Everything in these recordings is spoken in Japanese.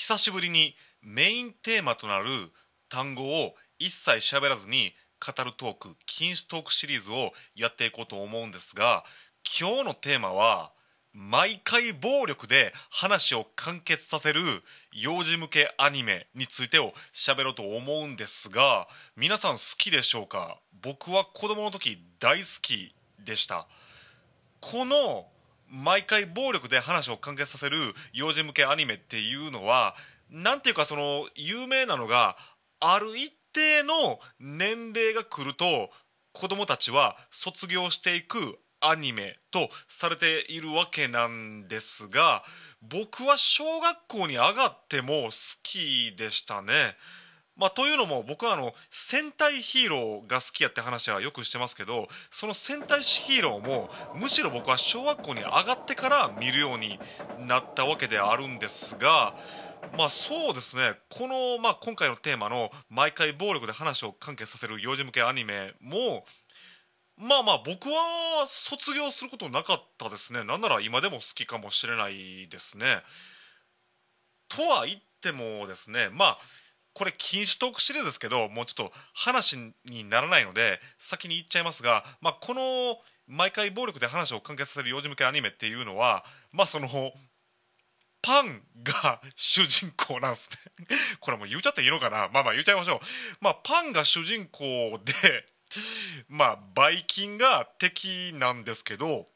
久しぶりにメインテーマとなる単語を一切喋らずに語るトーク禁止トークシリーズをやっていこうと思うんですが今日のテーマは毎回暴力で話を完結させる幼児向けアニメについてを喋ろうと思うんですが皆さん好きでしょうか？僕は子供の時大好きでした。この毎回暴力で話を完結させる幼児向けアニメっていうのはなんていうかその有名なのがある一定の年齢が来ると子供たちは卒業していくアニメとされているわけなんですが僕は小学校に上がっても好きでしたね。まあ、というのも僕はあの戦隊ヒーローが好きやって話はよくしてますけどその戦隊ヒーローもむしろ僕は小学校に上がってから見るようになったわけであるんですがまあそうですねこの、まあ、今回のテーマの毎回暴力で話を完結させる幼児向けアニメもまあまあ僕は卒業することなかったですね。なんなら今でも好きかもしれないですね。とは言ってもですねまあこれ禁止トークシリーズですけどもうちょっと話にならないので先に言っちゃいますが、まあ、この毎回暴力で話を完結させる幼児向けアニメっていうのはまあそのパンが主人公なんですね。これも言っちゃっていいのかな？まあまあ言っちゃいましょう。まあパンが主人公でまあばい菌が敵なんですけど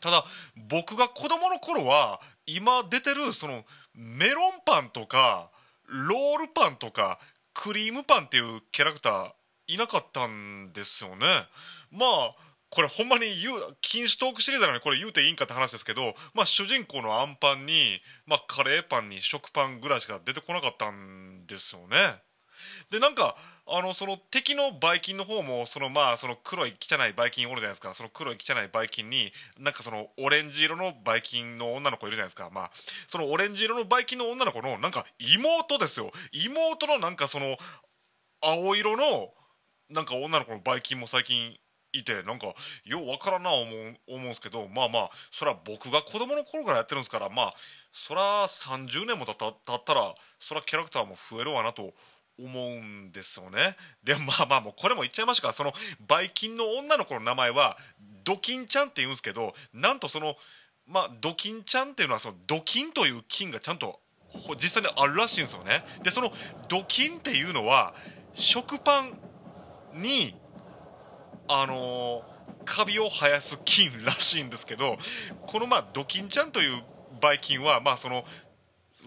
ただ僕が子供の頃は今出てるそのメロンパンとかロールパンとかクリームパンっていうキャラクターいなかったんですよね。まあこれほんまに言う禁止トークシリーズなのにこれ言うていいんかって話ですけど、まあ、主人公のアンパンに、まあ、カレーパンに食パンぐらいしか出てこなかったんですよね。でなんかあのその敵のバイキンの方もそのまあその黒い汚いバイキンおるじゃないですか。その黒い汚いバイキンになんかそのオレンジ色のバイキンの女の子いるじゃないですか。まあそのオレンジ色のバイキンの女の子のなんか妹ですよ。妹のなんかその青色のなんか女の子のバイキンも最近いてなんかようわからんな思う思うんですけどまあまあそれは僕が子供の頃からやってるんですからまあそら30年も経ったらそらキャラクターも増えるわなと思うんですよね。でまあまあもうこれも言っちゃいましたがそのバイキンの女の子の名前はドキンちゃんって言うんですけどなんとそのまあドキンちゃんっていうのはそのドキンという菌がちゃんと実際にあるらしいんですよね。でそのドキンっていうのは食パンにあのー、カビを生やす菌らしいんですけどこのまあドキンちゃんというばい菌はまあその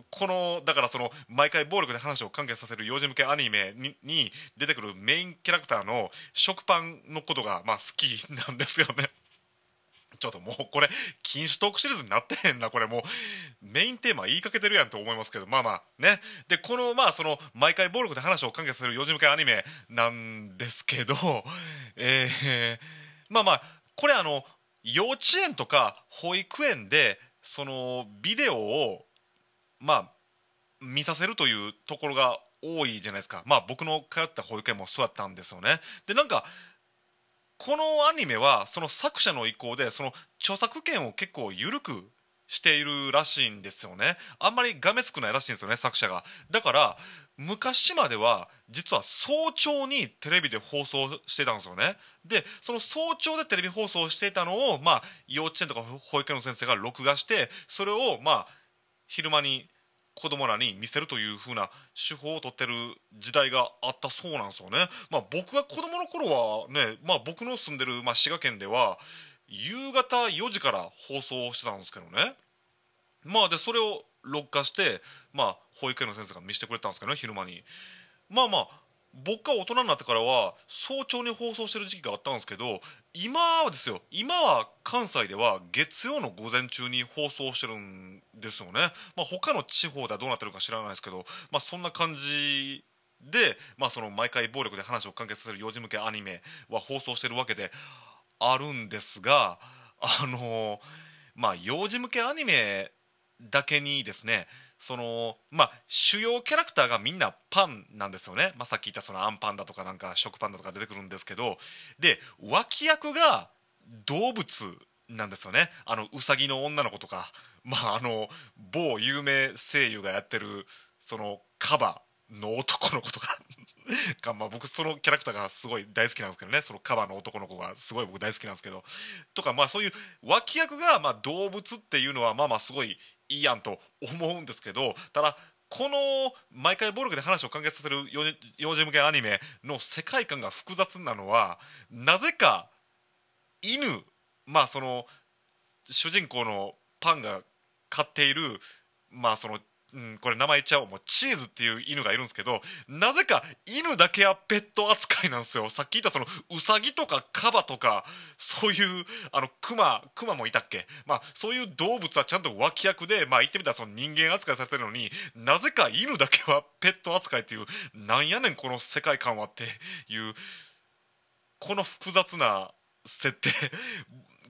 このだからその毎回暴力で話を完結させる幼児向けアニメに出てくるメインキャラクターの食パンのことがまあ好きなんですよね。ちょっともうこれ禁止トークシリーズになってへんなこれもうメインテーマ言いかけてるやんと思いますけどまあまあねでこのまあその毎回暴力で話を完結させる幼児向けアニメなんですけど えー、まあまあこれあの幼稚園とか保育園でそのビデオをまあ見させるというところが多いじゃないですか。まあ僕の通った保育園もそうやったんですよね。でなんかこのアニメはその作者の意向でその著作権を結構緩くしているらしいんですよね。あんまりがめつくないらしいんですよね作者が。だから昔までは実は早朝にテレビで放送してたんですよね。でその早朝でテレビ放送していたのをまあ幼稚園とか保育園の先生が録画してそれをまあ昼間に子供らに見せるという風な手法を取ってる時代があったそうなんですよね。まあ、僕が子供の頃はね、まあ、僕の住んでる、まあ、滋賀県では夕方4時から放送してたんですけどね。まあでそれを録画して、まあ、保育園の先生が見せてくれたんですけどね昼間に。まあまあ僕が大人になってからは早朝に放送してる時期があったんですけど今はですよ今は関西では月曜の午前中に放送してるんですよね、まあ、他の地方ではどうなってるか知らないですけど、まあ、そんな感じで、まあ、その毎回暴力で話を完結させる幼児向けアニメは放送してるわけであるんですがあのまあ幼児向けアニメだけにですねそのまあ主要キャラクターがみんなパンなんですよね、まあ、さっき言ったそのアンパンだとかなんか食パンだとか出てくるんですけど。で脇役が動物なんですよね。あのウサギの女の子とか。まああの某有名声優がやってるそのカバの男の子とか。が、まあ、僕そのキャラクターがすごい大好きなんですけどね。そのカバの男の子がすごい僕大好きなんですけど。とかまあそういう脇役がまあ動物っていうのはまあまあすごいいいやんと思うんですけどただこの毎回暴力で話を完結させる幼児向けアニメの世界観が複雑なのはなぜか犬まあその主人公のパンが飼っているまあそのうん、これ名前言っちゃおう。もうチーズっていう犬がいるんですけどなぜか犬だけはペット扱いなんですよ。さっき言ったそのウサギとかカバとかそういうあのクマクマもいたっけ？まあそういう動物はちゃんと脇役でまあ言ってみたらその人間扱いされてるのになぜか犬だけはペット扱いっていうなんやねんこの世界観はっていうこの複雑な設定。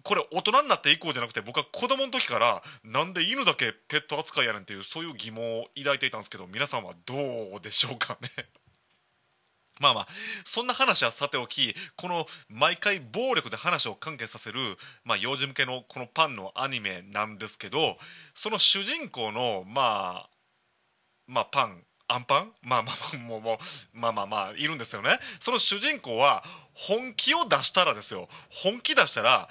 これ大人になって以降じゃなくて僕は子供の時からなんで犬だけペット扱いやねんっていうそういう疑問を抱いていたんですけど皆さんはどうでしょうかね？まあまあそんな話はさておきこの毎回暴力で話を関係させる、まあ、幼児向けのこのパンのアニメなんですけどその主人公のまあまあパンアンパン？まあまあもうもうまあまあまあいるんですよね。その主人公は本気を出したらですよ。本気出したら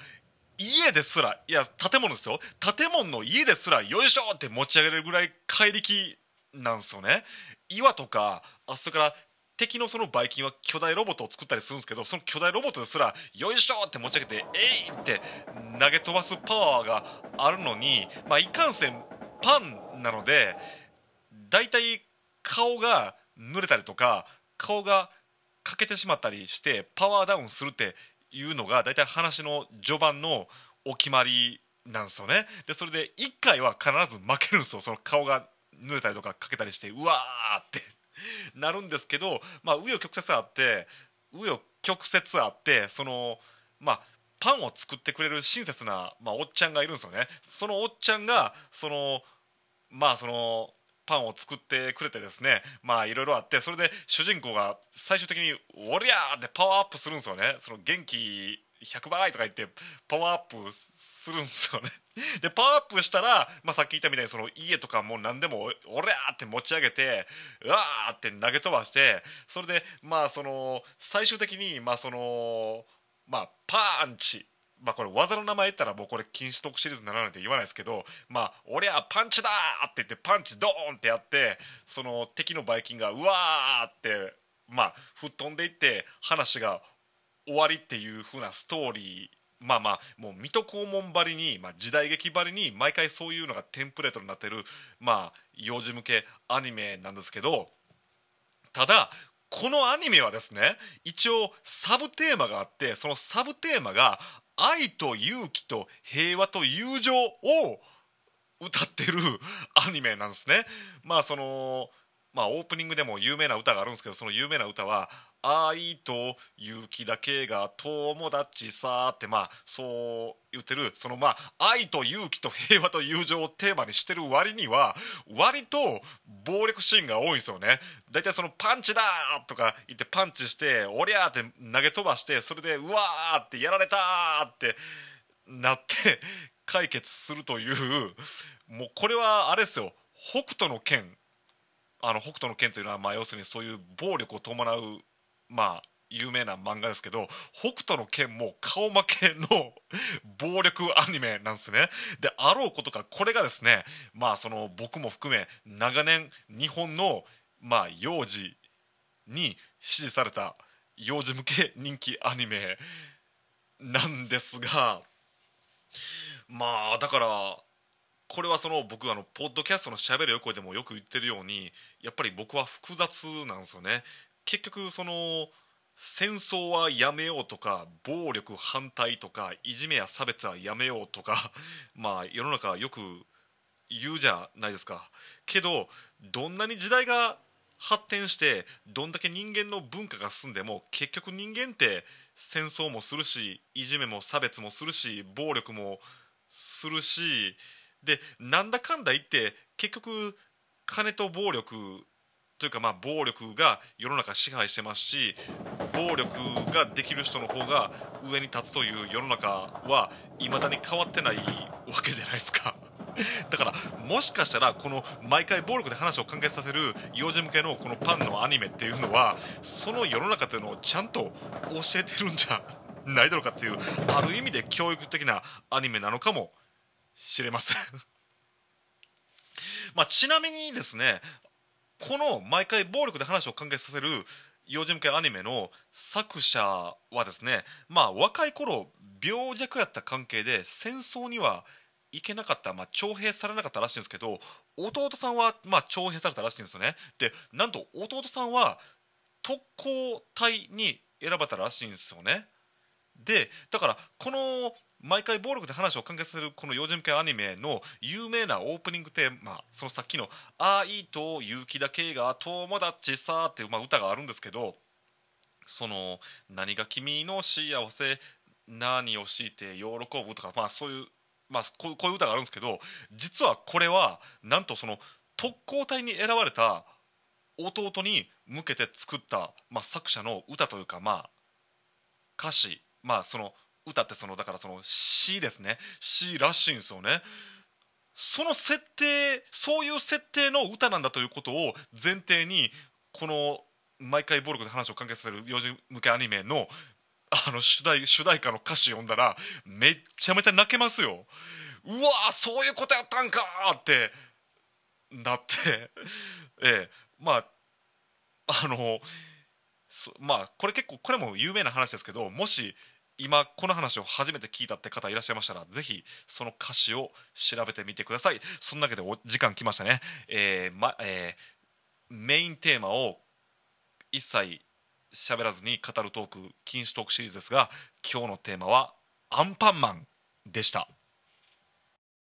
家ですらいや建物ですよ。建物の家ですらよいしょって持ち上げるぐらい怪力なんですよね。岩とかあそこから敵のそのばい菌は巨大ロボットを作ったりするんですけどその巨大ロボットですらよいしょって持ち上げてえいって投げ飛ばすパワーがあるのにまあいかんせんパンなのでだいたい顔が濡れたりとか顔が欠けてしまったりしてパワーダウンするっていうのが大体話の序盤のお決まりなんですよね。でそれで1回は必ず負けるんですよ。その顔が濡れたりとかかけたりしてうわーって。なるんですけどまあ紆余曲折あって紆余曲折あってそのまあパンを作ってくれる親切な、まあ、おっちゃんがいるんですよね。そのおっちゃんがそのまあそのパンを作ってくれてですねまあいろいろあってそれで主人公が最終的に「おりゃ!」ってパワーアップするんですよねその元気100倍とか言ってパワーアップするんですよね でパワーアップしたら、まあ、さっき言ったみたいにその家とかもう何でも「おりゃ!」って持ち上げてうわーって投げ飛ばしてそれでまあその最終的にまあそのまあパンチまあこれ技の名前言ったらもうこれ禁止特シリーズにならないって言わないですけどまあ俺はパンチだって言ってパンチドーンってやってその敵のバイキンがうわってまあ吹っ飛んでいって話が終わりっていう風なストーリーまあまあもう水戸黄門ばりに、まあ、時代劇ばりに毎回そういうのがテンプレートになってるまあ幼児向けアニメなんですけどただこのアニメはですね一応サブテーマがあってそのサブテーマが愛と勇気と平和と友情を歌ってるアニメなんですね。まあそのまあ、オープニングでも有名な歌があるんですけどその有名な歌は「愛と勇気だけが友達さ」ってまあそう言ってるそのまあ愛と勇気と平和と友情をテーマにしてる割には割と暴力シーンが多いんですよね。大体そのパンチだとか言ってパンチしておりゃって投げ飛ばしてそれでうわってやられたってなって解決するというもうこれはあれですよ。北斗の拳。あの北斗の拳というのはまあ要するにそういう暴力を伴うまあ有名な漫画ですけど北斗の拳も顔負けの暴力アニメなんですね。であろうことかこれがですねまあその僕も含め長年日本のまあ幼児に支持された幼児向け人気アニメなんですがまあだからこれはその僕あのポッドキャストのしゃべる横でもよく言ってるようにやっぱり僕は複雑なんですよね。結局その戦争はやめようとか暴力反対とかいじめや差別はやめようとか まあ世の中よく言うじゃないですか。けどどんなに時代が発展してどんだけ人間の文化が進んでも結局人間って戦争もするしいじめも差別もするし暴力もするしでなんだかんだ言って結局金と暴力というかまあ暴力が世の中支配してますし暴力ができる人の方が上に立つという世の中はいまだに変わってないわけじゃないですか。だからもしかしたらこの毎回暴力で話を完結させる幼児向けのこのパンのアニメっていうのはその世の中っていうのをちゃんと教えてるんじゃないだろうかっていうある意味で教育的なアニメなのかもしれ知れません。まあちなみにですねこの毎回暴力で話を完結させる幼児向けアニメの作者はですねまあ若い頃病弱やった関係で戦争には行けなかった、まあ、徴兵されなかったらしいんですけど弟さんは、まあ、徴兵されたらしいんですよね。でなんと弟さんは特攻隊に選ばれたらしいんですよね。でだからこの毎回暴力で話を完結するこの幼児向けアニメの有名なオープニングテーマそのさっきの「愛と勇気だけが友達さ」っていう、まあ、歌があるんですけどその何が君の幸せ何を強いて喜ぶとか、まあ、そういう、まあ、こういう歌があるんですけど実はこれはなんとその特攻隊に選ばれた弟に向けて作った、まあ、作者の歌というか、まあ、歌詞まあその歌ってそのだからその詩ですね詩らしいんですよね。その設定そういう設定の歌なんだということを前提にこの毎回暴力で話を関係させる幼児向けアニメのあの主題主題歌の歌詞読んだらめっちゃめちゃ泣けますよ。うわそういうことやったんかってなってええまああのまあこれ結構これも有名な話ですけどもし今この話を初めて聞いたって方いらっしゃいましたらぜひその歌詞を調べてみてください。そんなわけでお時間来ましたね、えーまえー、メインテーマを一切喋らずに語るトーク禁止トークシリーズですが今日のテーマはアンパンマンでした。